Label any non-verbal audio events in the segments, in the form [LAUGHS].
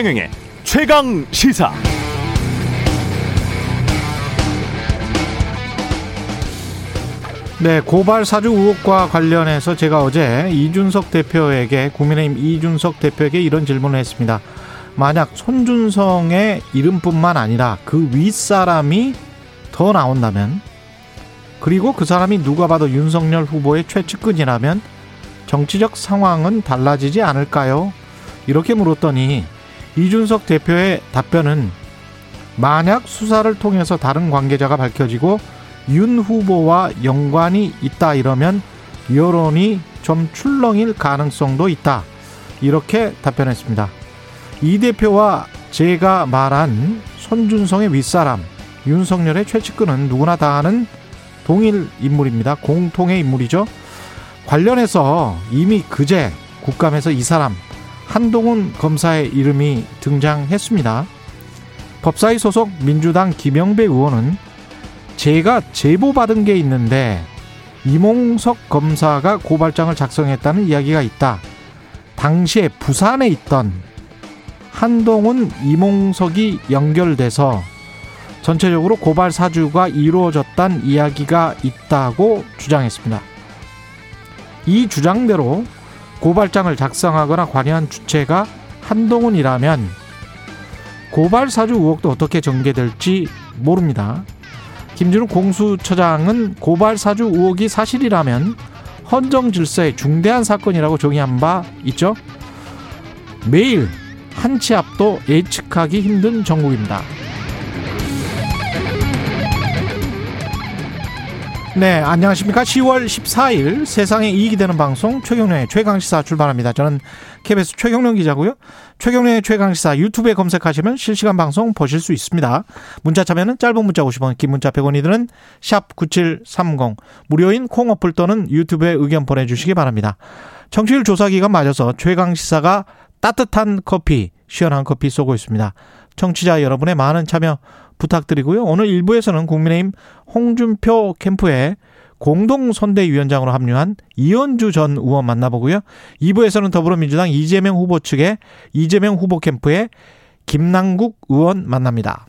최경영의 최강 시사. 네, 고발 사주 의혹과 관련해서 제가 어제 이준석 대표에게 국민의힘 이준석 대표에게 이런 질문을 했습니다. 만약 손준성의 이름뿐만 아니라 그 윗사람이 더 나온다면 그리고 그 사람이 누가 봐도 윤석열 후보의 최측근이라면 정치적 상황은 달라지지 않을까요? 이렇게 물었더니 이준석 대표의 답변은 만약 수사를 통해서 다른 관계자가 밝혀지고 윤 후보와 연관이 있다 이러면 여론이 좀 출렁일 가능성도 있다. 이렇게 답변했습니다. 이 대표와 제가 말한 손준성의 윗사람, 윤석열의 최측근은 누구나 다 아는 동일 인물입니다. 공통의 인물이죠. 관련해서 이미 그제 국감에서 이 사람 한동훈 검사의 이름이 등장했습니다. 법사위 소속 민주당 김영배 의원은 제가 제보받은 게 있는데 이몽석 검사가 고발장을 작성했다는 이야기가 있다. 당시에 부산에 있던 한동훈 이몽석이 연결돼서 전체적으로 고발 사주가 이루어졌다는 이야기가 있다고 주장했습니다. 이 주장대로 고발장을 작성하거나 관여한 주체가 한동훈이라면 고발 사주 의혹도 어떻게 전개될지 모릅니다. 김준우 공수처장은 고발 사주 의혹이 사실이라면 헌정 질서의 중대한 사건이라고 정의한 바 있죠. 매일 한 치 앞도 예측하기 힘든 정국입니다. 네, 안녕하십니까. 10월 14일 세상에 이익이 되는 방송 최경련의 최강시사 출발합니다. 저는 KBS 최경련 기자고요. 최경련의 최강시사 유튜브에 검색하시면 실시간 방송 보실 수 있습니다. 문자 참여는 짧은 문자 50원, 긴 문자 100원이 드는 샵 9730 무료인 콩 어플 또는 유튜브에 의견 보내주시기 바랍니다. 청취율 조사 기간 맞아서 최강시사가 따뜻한 커피, 시원한 커피 쏘고 있습니다. 청취자 여러분의 많은 참여 부탁드리고요. 오늘 1부에서는 국민의힘 홍준표 캠프에 공동선대위원장으로 합류한 이현주 전 의원 만나보고요. 2부에서는 더불어민주당 이재명 후보 측의 이재명 후보 캠프의 김남국 의원 만납니다.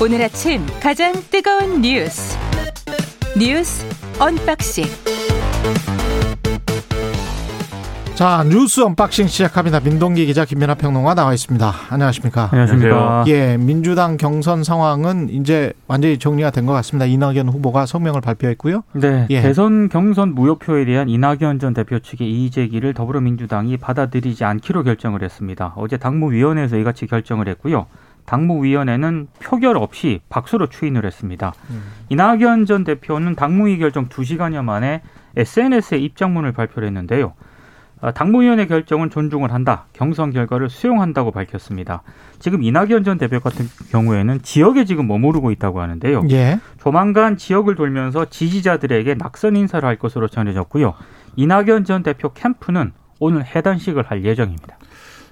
오늘 아침 가장 뜨거운 뉴스 뉴스 unboxing 자 뉴스 unboxing 시작합니다. 민동기 기자 김민아 평론가 나와 있습니다. 안녕하십니까? 안녕하십니까? 예, 민주당 경선 상황은 이제 완전히 정리가 된 것 같습니다. 이낙연 후보가 성명을 발표했고요. 네, 예. 대선 경선 무효표에 대한 이낙연 전 대표 측의 이의 제기를 더불어민주당이 받아들이지 않기로 결정을 했습니다. 어제 당무위원회에서 이같이 결정을 했고요. 당무위원회는 표결 없이 박수로 추인을 했습니다. 음. 이낙연 전 대표는 당무위 결정 2시간여 만에 SNS에 입장문을 발표를 했는데요. 아, 당무위원회 결정은 존중을 한다. 경선 결과를 수용한다고 밝혔습니다. 지금 이낙연 전 대표 같은 경우에는 지역에 지금 머무르고 있다고 하는데요. 예. 조만간 지역을 돌면서 지지자들에게 낙선 인사를 할 것으로 전해졌고요. 이낙연 전 대표 캠프는 오늘 해단식을 할 예정입니다.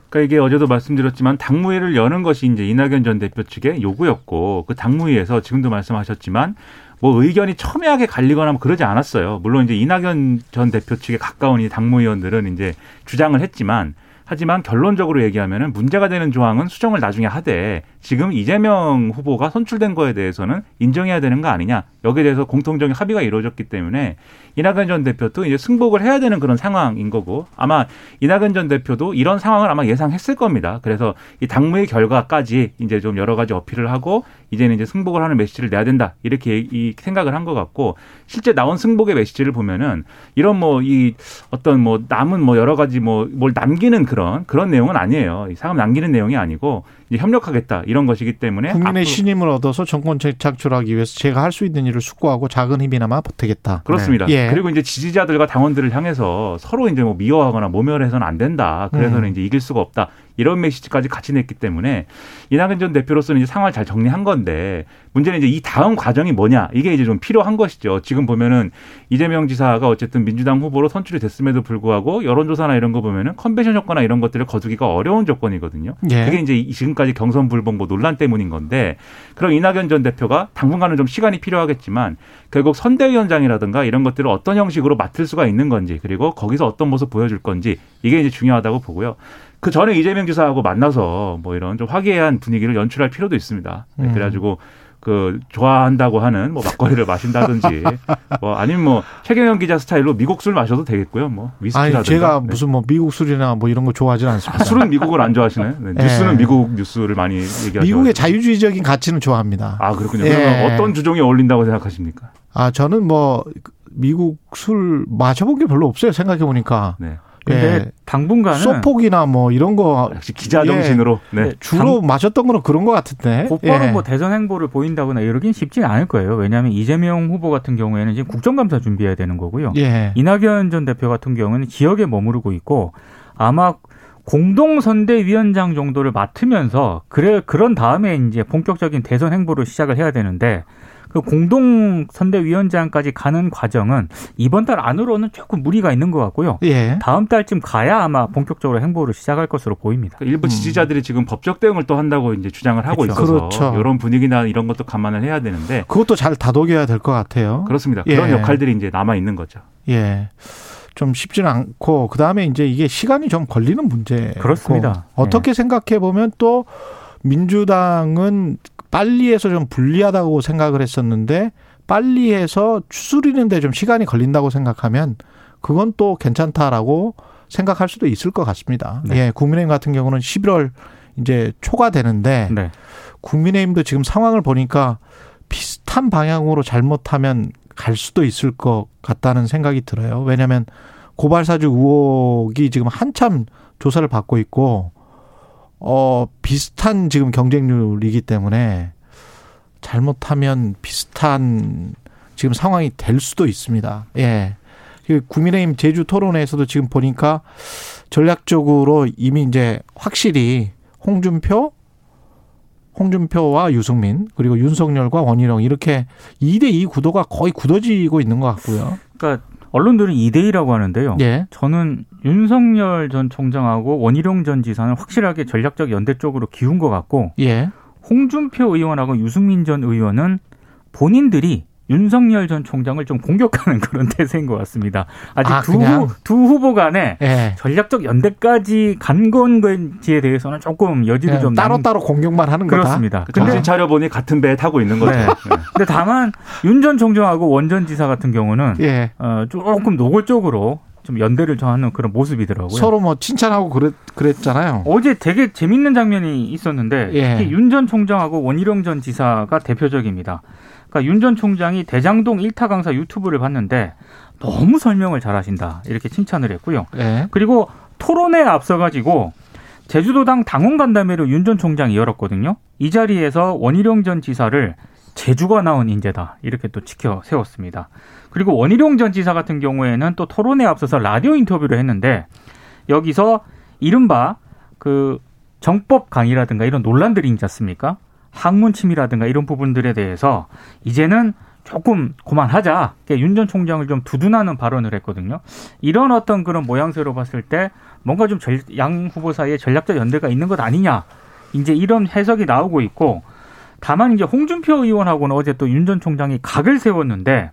그러니까 이게 어제도 말씀드렸지만 당무회를 여는 것이 이제 이낙연 전 대표 측의 요구였고 그 당무회에서 지금도 말씀하셨지만 뭐 의견이 첨예하게 갈리거나 뭐 그러지 않았어요. 물론 이제 이낙연 전 대표 측에 가까운 이 당무위원들은 이제 주장을 했지만 하지만 결론적으로 얘기하면은 문제가 되는 조항은 수정을 나중에 하되 지금 이재명 후보가 선출된 거에 대해서는 인정해야 되는 거 아니냐 여기에 대해서 공통적인 합의가 이루어졌기 때문에 이낙연 전 대표도 이제 승복을 해야 되는 그런 상황인 거고 아마 이낙연 전 대표도 이런 상황을 아마 예상했을 겁니다. 그래서 이 당무의 결과까지 이제 좀 여러 가지 어필을 하고 이제는 이제 승복을 하는 메시지를 내야 된다 이렇게 이 생각을 한 것 같고 실제 나온 승복의 메시지를 보면은 이런 뭐 이 어떤 뭐 남은 뭐 여러 가지 뭐 뭘 남기는 그런 그런 내용은 아니에요. 이 상업 남기는 내용이 아니고 협력하겠다 이런 것이기 때문에 국민의 신임을 얻어서 정권책 착출하기 위해서 제가 할 수 있는 일을 숙고하고 작은 힘이나마 보태겠다. 그렇습니다. 네. 예. 그리고 이제 지지자들과 당원들을 향해서 서로 이제 뭐 미워하거나 모멸해서는 안 된다. 그래서는 음. 이제 이길 수가 없다. 이런 메시지까지 같이 냈기 때문에 이낙연 전 대표로서는 이제 상황을 잘 정리한 건데 문제는 이제 이 다음 과정이 뭐냐 이게 이제 좀 필요한 것이죠. 지금 보면은 이재명 지사가 어쨌든 민주당 후보로 선출이 됐음에도 불구하고 여론조사나 이런 거 보면은 컨벤션 조건이나 이런 것들을 거두기가 어려운 조건이거든요. 예. 그게 이제 지금까지 경선 불복 뭐 논란 때문인 건데 그럼 이낙연 전 대표가 당분간은 좀 시간이 필요하겠지만 결국 선대위원장이라든가 이런 것들을 어떤 형식으로 맡을 수가 있는 건지 그리고 거기서 어떤 모습 보여줄 건지 이게 이제 중요하다고 보고요. 그 전에 이재명 지사하고 만나서 뭐 이런 좀 화기애애한 분위기를 연출할 필요도 있습니다. 네, 음. 그래가지고 그 좋아한다고 하는 뭐 막걸리를 마신다든지 [LAUGHS] 뭐 아니면 뭐 최경영 기자 스타일로 미국 술 마셔도 되겠고요. 뭐 위스키라든가. 아니 제가 네. 무슨 뭐 미국 술이나 뭐 이런 거 좋아하진 않습니다. 아, 술은 미국을 안 좋아하시나요? 네, 예. 뉴스는 미국 뉴스를 많이 얘기하죠. 미국의 자유주의적인 가치는 좋아합니다. 아 그렇군요. 예. 그러면 어떤 주종이 어울린다고 생각하십니까? 아 저는 뭐 미국 술 마셔본 게 별로 없어요. 생각해 보니까. 네. 근데 예. 당분간은 소폭이나 뭐 이런 거 역시 기자 예. 정신으로. 네. 네. 주로 마셨던 거는 그런 것 같은데. 곧바로 예. 뭐 대선 행보를 보인다거나 이러긴 쉽지는 않을 거예요. 왜냐하면 이재명 후보 같은 경우에는 지금 국정감사 준비해야 되는 거고요. 예. 이낙연 전 대표 같은 경우는 지역에 머무르고 있고 아마 공동선대위원장 정도를 맡으면서 그래 그런 다음에 이제 본격적인 대선 행보를 시작을 해야 되는데 그 공동 선대위원장까지 가는 과정은 이번 달 안으로는 조금 무리가 있는 것 같고요. 예. 다음 달쯤 가야 아마 본격적으로 행보를 시작할 것으로 보입니다. 그러니까 일부 지지자들이 지금 법적 대응을 또 한다고 이제 주장을 하고 그렇죠. 있어서 그렇죠. 이런 분위기나 이런 것도 감안을 해야 되는데 그것도 잘 다독여야 될 것 같아요. 그렇습니다. 예. 그런 역할들이 이제 남아 있는 거죠. 예. 좀 쉽지는 않고 그 다음에 이제 이게 시간이 좀 걸리는 문제. 그렇습니다. 어떻게 생각해 보면 또 민주당은 빨리 해서 좀 불리하다고 생각을 했었는데 빨리 해서 추스리는데 좀 시간이 걸린다고 생각하면 그건 또 괜찮다라고 생각할 수도 있을 것 같습니다. 네. 예, 국민의힘 같은 경우는 11월 이제 초가 되는데 네. 국민의힘도 지금 상황을 보니까 비슷한 방향으로 잘못하면 갈 수도 있을 것 같다는 생각이 들어요. 왜냐하면 고발사주 의혹이 지금 한참 조사를 받고 있고 어 비슷한 지금 경쟁률이기 때문에 잘못하면 비슷한 지금 상황이 될 수도 있습니다. 예. 그 국민의힘 제주 토론회에서도 지금 보니까 전략적으로 이미 이제 확실히 홍준표 홍준표와 유승민 그리고 윤석열과 원희룡 이렇게 2대2 구도가 거의 굳어지고 있는 것 같고요. 그러니까 언론들은 2대2라고 하는데요. 예. 저는 윤석열 전 총장하고 원희룡 전 지사는 확실하게 전략적 연대 쪽으로 기운 것 같고 예. 홍준표 의원하고 유승민 전 의원은 본인들이 윤석열 전 총장을 좀 공격하는 [LAUGHS] 그런 대세인 것 같습니다. 아직 아, 두? 후, 두 후보 간에 예. 전략적 연대까지 간 건지에 대해서는 조금 여지도 그냥 좀 따로 남- 따로 공격만 하는 거다. 그렇습니다. 그 근데, 정신 차려보니 같은 배에 타고 있는 거죠. 네. 네. 근데 다만 윤 전 총장하고 원 전 지사 같은 경우는 예. 어, 조금 노골적으로 좀 연대를 정하는 그런 모습이더라고요. 서로 뭐 칭찬하고 그랬, 그랬잖아요. 어제 되게 재밌는 장면이 있었는데 예. 특히 윤 전 총장하고 원희룡 전 지사가 대표적입니다. 그러니까 윤 전 총장이 대장동 일타 강사 유튜브를 봤는데 너무 설명을 잘하신다 이렇게 칭찬을 했고요. 예. 그리고 토론회에 앞서가지고 제주도당 당원 간담회를 윤 전 총장이 열었거든요. 이 자리에서 원희룡 전 지사를 제주가 나온 인재다 이렇게 또 지켜 세웠습니다. 그리고 원희룡 전 지사 같은 경우에는 또 토론회에 앞서서 라디오 인터뷰를 했는데 여기서 이른바 그 정법 강의라든가 이런 논란들이 있지 않습니까? 학문 침이라든가 이런 부분들에 대해서 이제는 조금 그만하자. 윤전 총장을 좀 두둔하는 발언을 했거든요. 이런 어떤 그런 모양새로 봤을 때 뭔가 좀 양 후보 사이에 전략적 연대가 있는 것 아니냐. 이제 이런 해석이 나오고 있고 다만 이제 홍준표 의원하고는 어제 또 윤 전 총장이 각을 세웠는데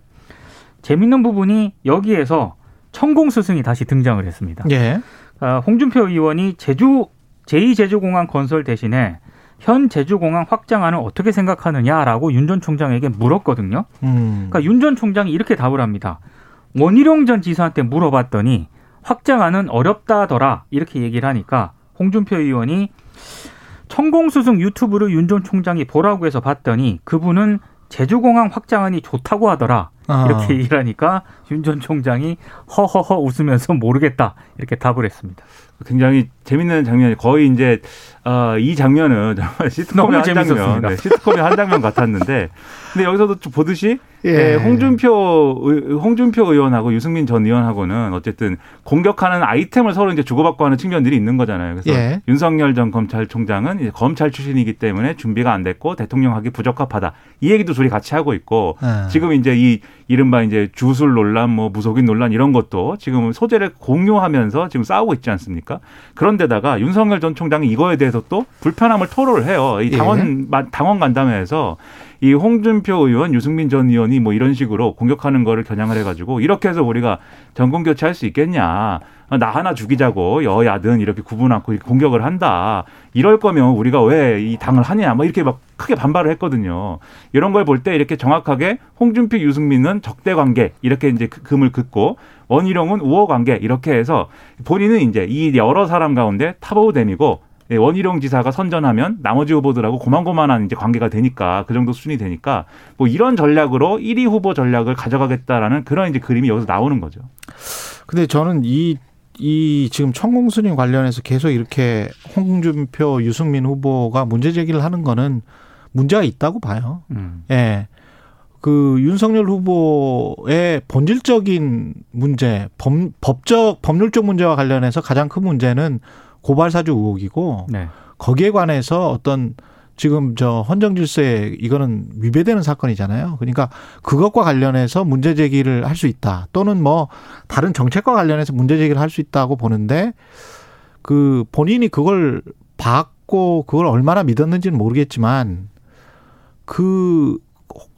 재밌는 부분이 여기에서 천공 스승이 다시 등장을 했습니다. 예. 아, 홍준표 의원이 제주 제2제주공항 건설 대신에 현 제주공항 확장안을 어떻게 생각하느냐라고 윤 전 총장에게 물었거든요. 음. 그러니까 윤 전 총장이 이렇게 답을 합니다. 원희룡 전 지사한테 물어봤더니 확장안은 어렵다더라 이렇게 얘기를 하니까 홍준표 의원이 천공수승 유튜브를 윤 전 총장이 보라고 해서 봤더니 그분은 제주공항 확장안이 좋다고 하더라. 아. 이렇게 얘기를 하니까 윤 전 총장이 허허허 웃으면서 모르겠다. 이렇게 답을 했습니다. 굉장히 재밌는 장면이 거의 이제 어, 이 장면은 정말 시트콤의 한 장면, 네, 시트콤의 한 장면 같았는데, 근데 여기서도 보듯이 예. 네, 홍준표 홍준표 의원하고 유승민 전 의원하고는 어쨌든 공격하는 아이템을 서로 이제 주고받고 하는 측면들이 있는 거잖아요. 그래서 예. 윤석열 전 검찰총장은 이제 검찰 출신이기 때문에 준비가 안 됐고 대통령하기 부적합하다. 이 얘기도 둘이 같이 하고 있고 예. 지금 이제 이 이른바 이제 주술 논란, 뭐 무속인 논란 이런 것도 지금 소재를 공유하면서 지금 싸우고 있지 않습니까? 그런데다가 윤석열 전 총장이 이거에 대해서 또 불편함을 토로를 해요. 이 당원 예. 당원 간담회에서 이 홍준표 의원, 유승민 전 의원이 뭐 이런 식으로 공격하는 거를 겨냥을 해가지고 이렇게 해서 우리가 정권 교체할 수 있겠냐. 나 하나 죽이자고 여야든 이렇게 구분 않고 공격을 한다. 이럴 거면 우리가 왜 이 당을 하냐. 뭐 이렇게 막 크게 반발을 했거든요. 이런 걸 볼 때 이렇게 정확하게 홍준표, 유승민은 적대 관계 이렇게 이제 그 금을 긋고 원희룡은 우호 관계 이렇게 해서 본인은 이제 이 여러 사람 가운데 탑오우댐이고 예, 원희룡 지사가 선전하면 나머지 후보들하고 고만고만한 이제 관계가 되니까 그 정도 수준이 되니까 뭐 이런 전략으로 1위 후보 전략을 가져가겠다라는 그런 이제 그림이 여기서 나오는 거죠. 근데 저는 이, 이 지금 천공순위 관련해서 계속 이렇게 홍준표, 유승민 후보가 문제 제기를 하는 거는 문제가 있다고 봐요. 음. 예. 그 윤석열 후보의 본질적인 문제, 법, 법적, 법률적 문제와 관련해서 가장 큰 문제는 고발 사주 의혹이고 네. 거기에 관해서 어떤 지금 저 헌정 질서에 이거는 위배되는 사건이잖아요. 그러니까 그것과 관련해서 문제 제기를 할 수 있다. 또는 뭐 다른 정책과 관련해서 문제 제기를 할 수 있다고 보는데 그 본인이 그걸 받고 그걸 얼마나 믿었는지는 모르겠지만 그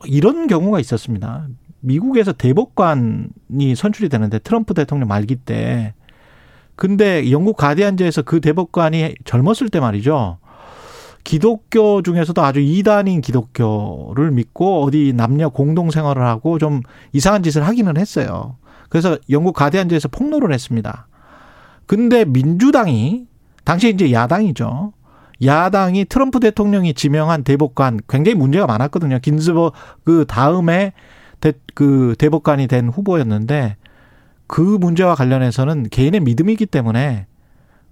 이런 경우가 있었습니다. 미국에서 대법관이 선출이 되는데 트럼프 대통령 말기 때 근데 영국 가디안지에서 그 대법관이 젊었을 때 말이죠. 기독교 중에서도 아주 이단인 기독교를 믿고 어디 남녀 공동 생활을 하고 좀 이상한 짓을 하기는 했어요. 그래서 영국 가디안지에서 폭로를 했습니다. 근데 민주당이 당시 이제 야당이죠. 야당이 트럼프 대통령이 지명한 대법관 굉장히 문제가 많았거든요. 긴스버 그 다음에 대, 그 대법관이 된 후보였는데 그 문제와 관련해서는 개인의 믿음이기 때문에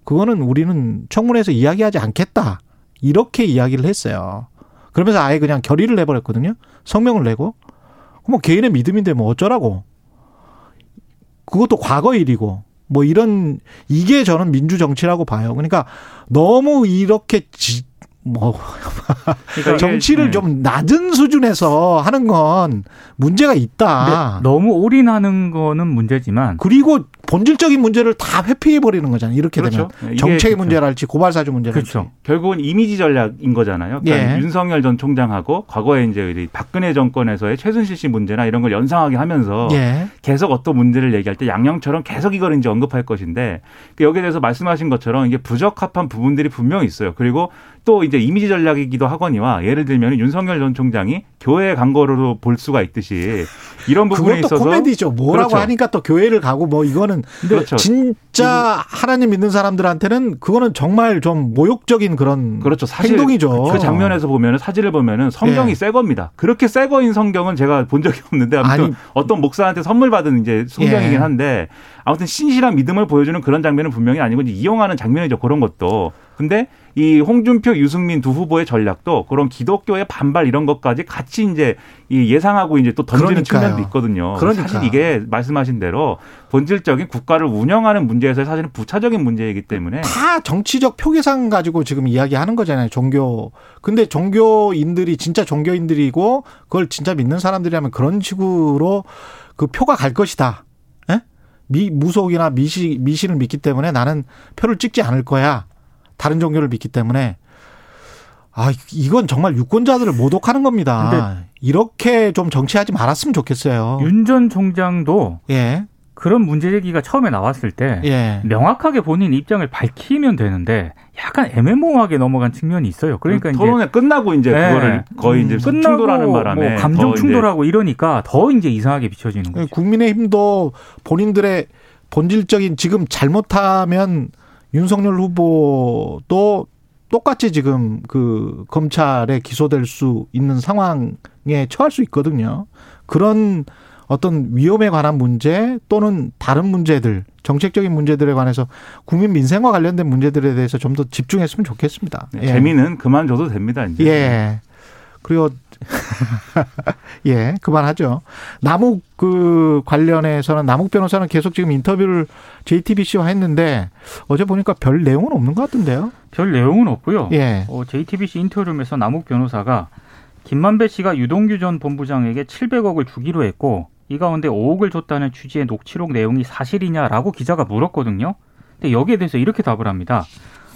그거는 우리는 청문회에서 이야기하지 않겠다. 이렇게 이야기를 했어요. 그러면서 아예 그냥 결의를 내버렸거든요. 성명을 내고. 뭐 개인의 믿음인데 뭐 어쩌라고. 그것도 과거 일이고. 뭐 이런 이게 저는 민주 정치라고 봐요. 그러니까 너무 이렇게 지, 뭐 그러니까 정치를 네. 좀 낮은 수준에서 하는 건 문제가 있다. 너무 올인하는 거는 문제지만 그리고 본질적인 문제를 다 회피해 버리는 거잖아요. 이렇게 그렇죠. 되면 정책의 그렇죠. 문제랄지 고발사주 문제랄지. 그렇죠. 결국은 이미지 전략인 거잖아요. 그러니까 예. 윤석열 전 총장하고 과거에 이제 박근혜 정권에서의 최순실 씨 문제나 이런 걸 연상하게 하면서 예. 계속 어떤 문제를 얘기할 때 양념처럼 계속 이걸 이제 언급할 것인데 그 여기에 대해서 말씀하신 것처럼 이게 부적합한 부분들이 분명히 있어요. 그리고 또 이제 이미지 전략이기도 하거니와 예를 들면 윤석열 전 총장이 교회 간 거로 볼 수가 있듯이 이런 부분에 있어서 코미디죠. 뭐라고 그렇죠. 하니까 또 교회를 가고 뭐 이거는 그렇죠. 진짜 하나님 믿는 사람들한테는 그거는 정말 좀 모욕적인 그런 그렇죠. 사실 행동이죠. 그 장면에서 보면은 사진을 보면은 성경이 예. 새 겁니다. 그렇게 새 거인 성경은 제가 본 적이 없는데 아무튼 아니, 어떤 목사한테 선물 받은 이제 성경이긴 예. 한데 아무튼 신실한 믿음을 보여주는 그런 장면은 분명히 아니고 이용하는 장면이죠. 그런 것도. 근데 이 홍준표, 유승민 두 후보의 전략도 그런 기독교의 반발 이런 것까지 같이 이제 예상하고 이제 또 던지는 그러니까요. 측면도 있거든요. 그러니까. 사실 이게 말씀하신 대로 본질적인 국가를 운영하는 문제에서 사실은 부차적인 문제이기 때문에 다 정치적 표계상 가지고 지금 이야기하는 거잖아요. 종교. 근데 종교인들이 진짜 종교인들이고 그걸 진짜 믿는 사람들이라면 그런 식으로 그 표가 갈 것이다. 에? 미, 무속이나 미시, 미신을 믿기 때문에 나는 표를 찍지 않을 거야. 다른 종교를 믿기 때문에 아 이건 정말 유권자들을 모독하는 겁니다. 이렇게 좀 정치하지 말았으면 좋겠어요. 윤 전 총장도 예. 그런 문제 제기가 처음에 나왔을 때 예. 명확하게 본인 입장을 밝히면 되는데 약간 애매모호하게 넘어간 측면이 있어요. 그러니까 이제 토론회 끝나고 이제 예. 그거를 거의 이제 음, 충돌하는 바람에 뭐 감정 충돌하고 이러니까 더 이제 이상하게 비춰지는 거죠. 국민의힘도 본인들의 본질적인 지금 잘못하면 윤석열 후보도 똑같이 지금 그 검찰에 기소될 수 있는 상황에 처할 수 있거든요. 그런 어떤 위험에 관한 문제 또는 다른 문제들 정책적인 문제들에 관해서 국민 민생과 관련된 문제들에 대해서 좀 더 집중했으면 좋겠습니다. 네, 재미는 그만 줘도 됩니다. 이제. 예. 그리고 [LAUGHS] 예, 그만하죠. 남욱 그 관련해서는 남욱 변호사는 계속 지금 인터뷰를 JTBC와 했는데 어제 보니까 별 내용은 없는 것 같은데요. 별 내용은 없고요. 예. 어, JTBC 인터뷰에서 남욱 변호사가 김만배 씨가 유동규 전 본부장에게 700억을 주기로 했고 이 가운데 5억을 줬다는 취지의 녹취록 내용이 사실이냐라고 기자가 물었거든요. 근데 여기에 대해서 이렇게 답을 합니다.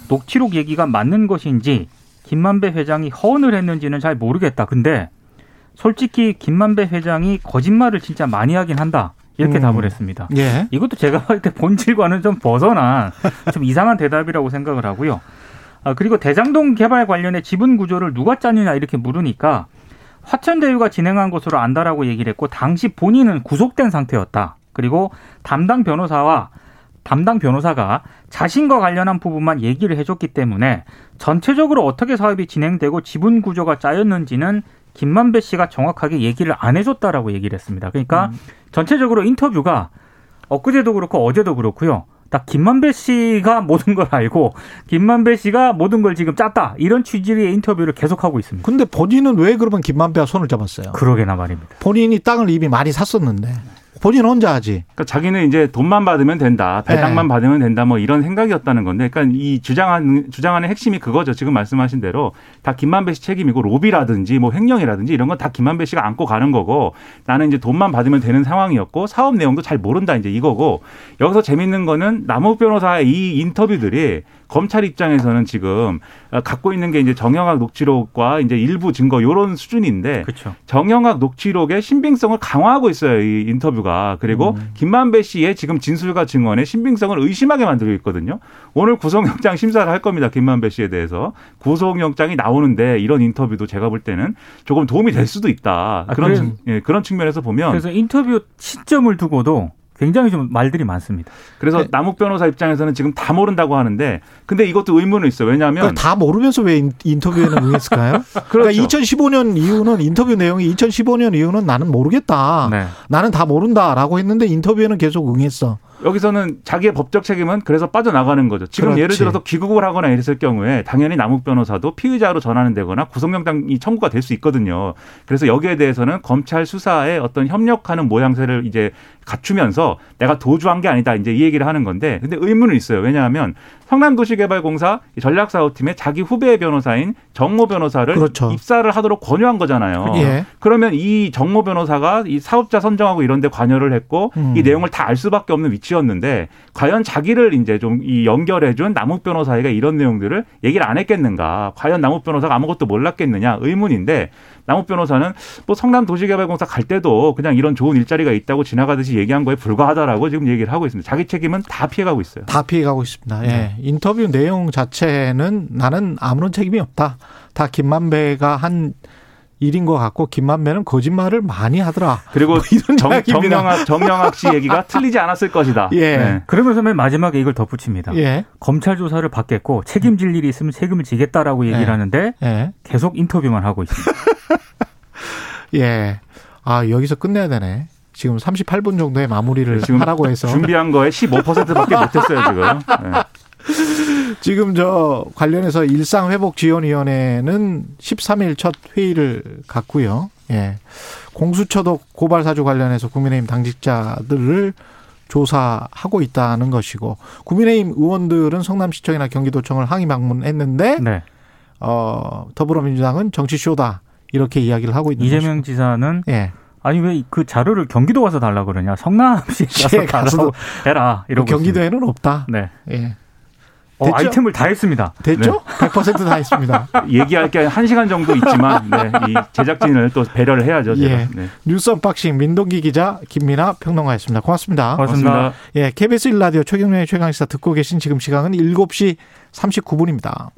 녹취록 얘기가 맞는 것인지 김만배 회장이 허언을 했는지는 잘 모르겠다. 근데 솔직히 김만배 회장이 거짓말을 진짜 많이 하긴 한다. 이렇게 음. 답을 했습니다. 예. 이것도 제가 [LAUGHS] 볼 때 본질과는 좀 벗어난 좀 이상한 대답이라고 생각을 하고요. 아, 그리고 대장동 개발 관련해 지분 구조를 누가 짜느냐 이렇게 물으니까 화천대유가 진행한 것으로 안다라고 얘기를 했고 당시 본인은 구속된 상태였다. 그리고 담당 변호사와 담당 변호사가 자신과 관련한 부분만 얘기를 해줬기 때문에 전체적으로 어떻게 사업이 진행되고 지분 구조가 짜였는지는 김만배 씨가 정확하게 얘기를 안 해줬다라고 얘기를 했습니다. 그러니까 전체적으로 인터뷰가 엊그제도 그렇고 어제도 그렇고요. 딱 김만배 씨가 모든 걸 알고 김만배 씨가 모든 걸 지금 짰다 이런 취지의 인터뷰를 계속하고 있습니다. 근데 본인은 왜 그러면 김만배와 손을 잡았어요? 그러게나 말입니다. 본인이 땅을 이미 많이 샀었는데 본인 혼자 하지. 그러니까 자기는 이제 돈만 받으면 된다, 배당만 네. 받으면 된다, 뭐 이런 생각이었다는 건데, 그러니까 이 주장하는 주장하는 핵심이 그거죠. 지금 말씀하신 대로 다 김만배 씨 책임이고 로비라든지 뭐 횡령이라든지 이런 건 다 김만배 씨가 안고 가는 거고, 나는 이제 돈만 받으면 되는 상황이었고 사업 내용도 잘 모른다 이제 이거고 여기서 재밌는 거는 남욱 변호사의 이 인터뷰들이 검찰 입장에서는 지금 어, 갖고 있는 게 이제 정영학 녹취록과 이제 일부 증거 요런 수준인데 그렇죠. 정영학 녹취록의 신빙성을 강화하고 있어요. 이 인터뷰가. 그리고 김만배 씨의 지금 진술과 증언의 신빙성을 의심하게 만들고 있거든요. 오늘 구속영장 심사를 할 겁니다. 김만배 씨에 대해서. 구속영장이 나오는데 이런 인터뷰도 제가 볼 때는 조금 도움이 될 수도 있다. 아, 그런, 그래요? 측, 예, 그런 측면에서 보면 그래서 인터뷰 시점을 두고도 굉장히 좀 말들이 많습니다. 그래서 네. 남욱 변호사 입장에서는 지금 다 모른다고 하는데 근데 이것도 의문은 있어요. 왜냐하면 그러니까 다 모르면서 왜 인- 인터뷰에는 응했을까요? [LAUGHS] 그러니까 그렇죠. 2015년 이후는 인터뷰 내용이 2015년 이후는 나는 모르겠다. 네. 나는 다 모른다라고 했는데 인터뷰에는 계속 응했어. 여기서는 자기의 법적 책임은 그래서 빠져나가는 거죠. 지금 그렇지. 예를 들어서 귀국을 하거나 이랬을 경우에 당연히 남욱 변호사도 피의자로 전환은 되거나 구속영장이 청구가 될 수 있거든요. 그래서 여기에 대해서는 검찰 수사에 어떤 협력하는 모양새를 이제 갖추면서 내가 도주한 게 아니다. 이제 이 얘기를 하는 건데 근데 의문은 있어요. 왜냐하면 성남도시개발공사 전략사업팀의 자기 후배 변호사인 정모 변호사를 그렇죠. 입사를 하도록 권유한 거잖아요. 예. 그러면 이 정모 변호사가 이 사업자 선정하고 이런 데 관여를 했고 음. 이 내용을 다 알 수밖에 없는 위치였는데 과연 자기를 이제 좀 이 연결해 준 남욱 변호사가 이런 내용들을 얘기를 안 했겠는가? 과연 남욱 변호사가 아무것도 몰랐겠느냐? 의문인데 남욱 변호사는 뭐 성남 도시개발공사 갈 때도 그냥 이런 좋은 일자리가 있다고 지나가듯이 얘기한 거에 불과하다라고 지금 얘기를 하고 있습니다. 자기 책임은 다 피해가고 있어요. 다 피해가고 있습니다. 예. 네. 인터뷰 내용 자체는 나는 아무런 책임이 없다. 다 김만배가 한 일인 것 같고 김만배는 거짓말을 많이 하더라. 그리고 이런 정. 정영학 정영학 씨 얘기가 틀리지 않았을 것이다. 예. 네. 그러면서 맨 마지막에 이걸 덧붙입니다. 예. 검찰 조사를 받겠고 책임질 일이 있으면 책임을 지겠다라고 얘기를 네. 하는데 예. 계속 인터뷰만 하고 있습니다. [LAUGHS] 예. 아, 여기서 끝내야 되네. 지금 38분 정도의 마무리를 지금 하라고 해서 준비한 거에 15%밖에 못했어요 지금. [LAUGHS] 네. 지금 저 관련해서 일상회복지원위원회는 13일 첫 회의를 갖고요. 예. 공수처독 고발 사주 관련해서 국민의힘 당직자들을 조사하고 있다는 것이고 국민의힘 의원들은 성남시청이나 경기도청을 항의 방문했는데 네. 어, 더불어민주당은 정치 쇼다 이렇게 이야기를 하고 있는 이재명 지사는 것이고. 예. 아니 왜 그 자료를 경기도 가서 달라 그러냐 성남시 시에 [LAUGHS] 가서 달라고 해라 이러고 경기도에는 없다. 있습니다. 네. 예. 어? 아이템을 다 했습니다. 됐죠? 100%다 했습니다. [LAUGHS] 얘기할 게 한 시간 정도 있지만 네, 이 제작진을 또 배려를 해야죠. 예. 네. 뉴스 언박싱 민동기 기자 김민아 평론가였습니다. 고맙습니다. 고맙습니다. 고맙습니다. 예, KBS 1라디오 최경영의 최강시사 듣고 계신 지금 시각은 7시 39분입니다.